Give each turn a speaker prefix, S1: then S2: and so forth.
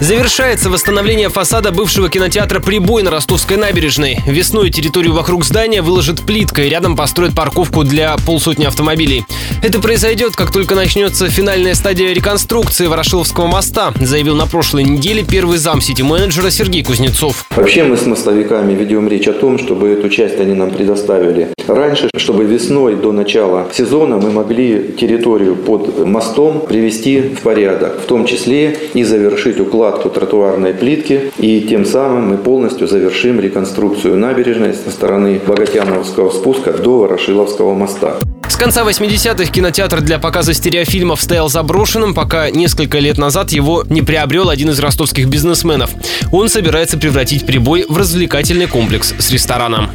S1: Завершается восстановление фасада бывшего кинотеатра «Прибой» на Ростовской набережной. Весной территорию вокруг здания выложат плиткой, рядом построят парковку для полсотни автомобилей. Это произойдет, как только начнется финальная стадия реконструкции Ворошиловского моста, заявил на прошлой неделе первый зам сити-менеджера Сергей Кузнецов.
S2: Вообще мы с мостовиками ведем речь о том, чтобы эту часть они нам предоставили раньше, чтобы весной до начала сезона мы могли территорию под мостом привести в порядок, в том числе и завершить укладку тротуарной плитки, и тем самым мы полностью завершим реконструкцию набережной со стороны Богатяновского спуска до Ворошиловского моста.
S1: С конца 80-х кинотеатр для показа стереофильмов стоял заброшенным, пока несколько лет назад его не приобрел один из ростовских бизнесменов. Он собирается превратить прибой в развлекательный комплекс с рестораном.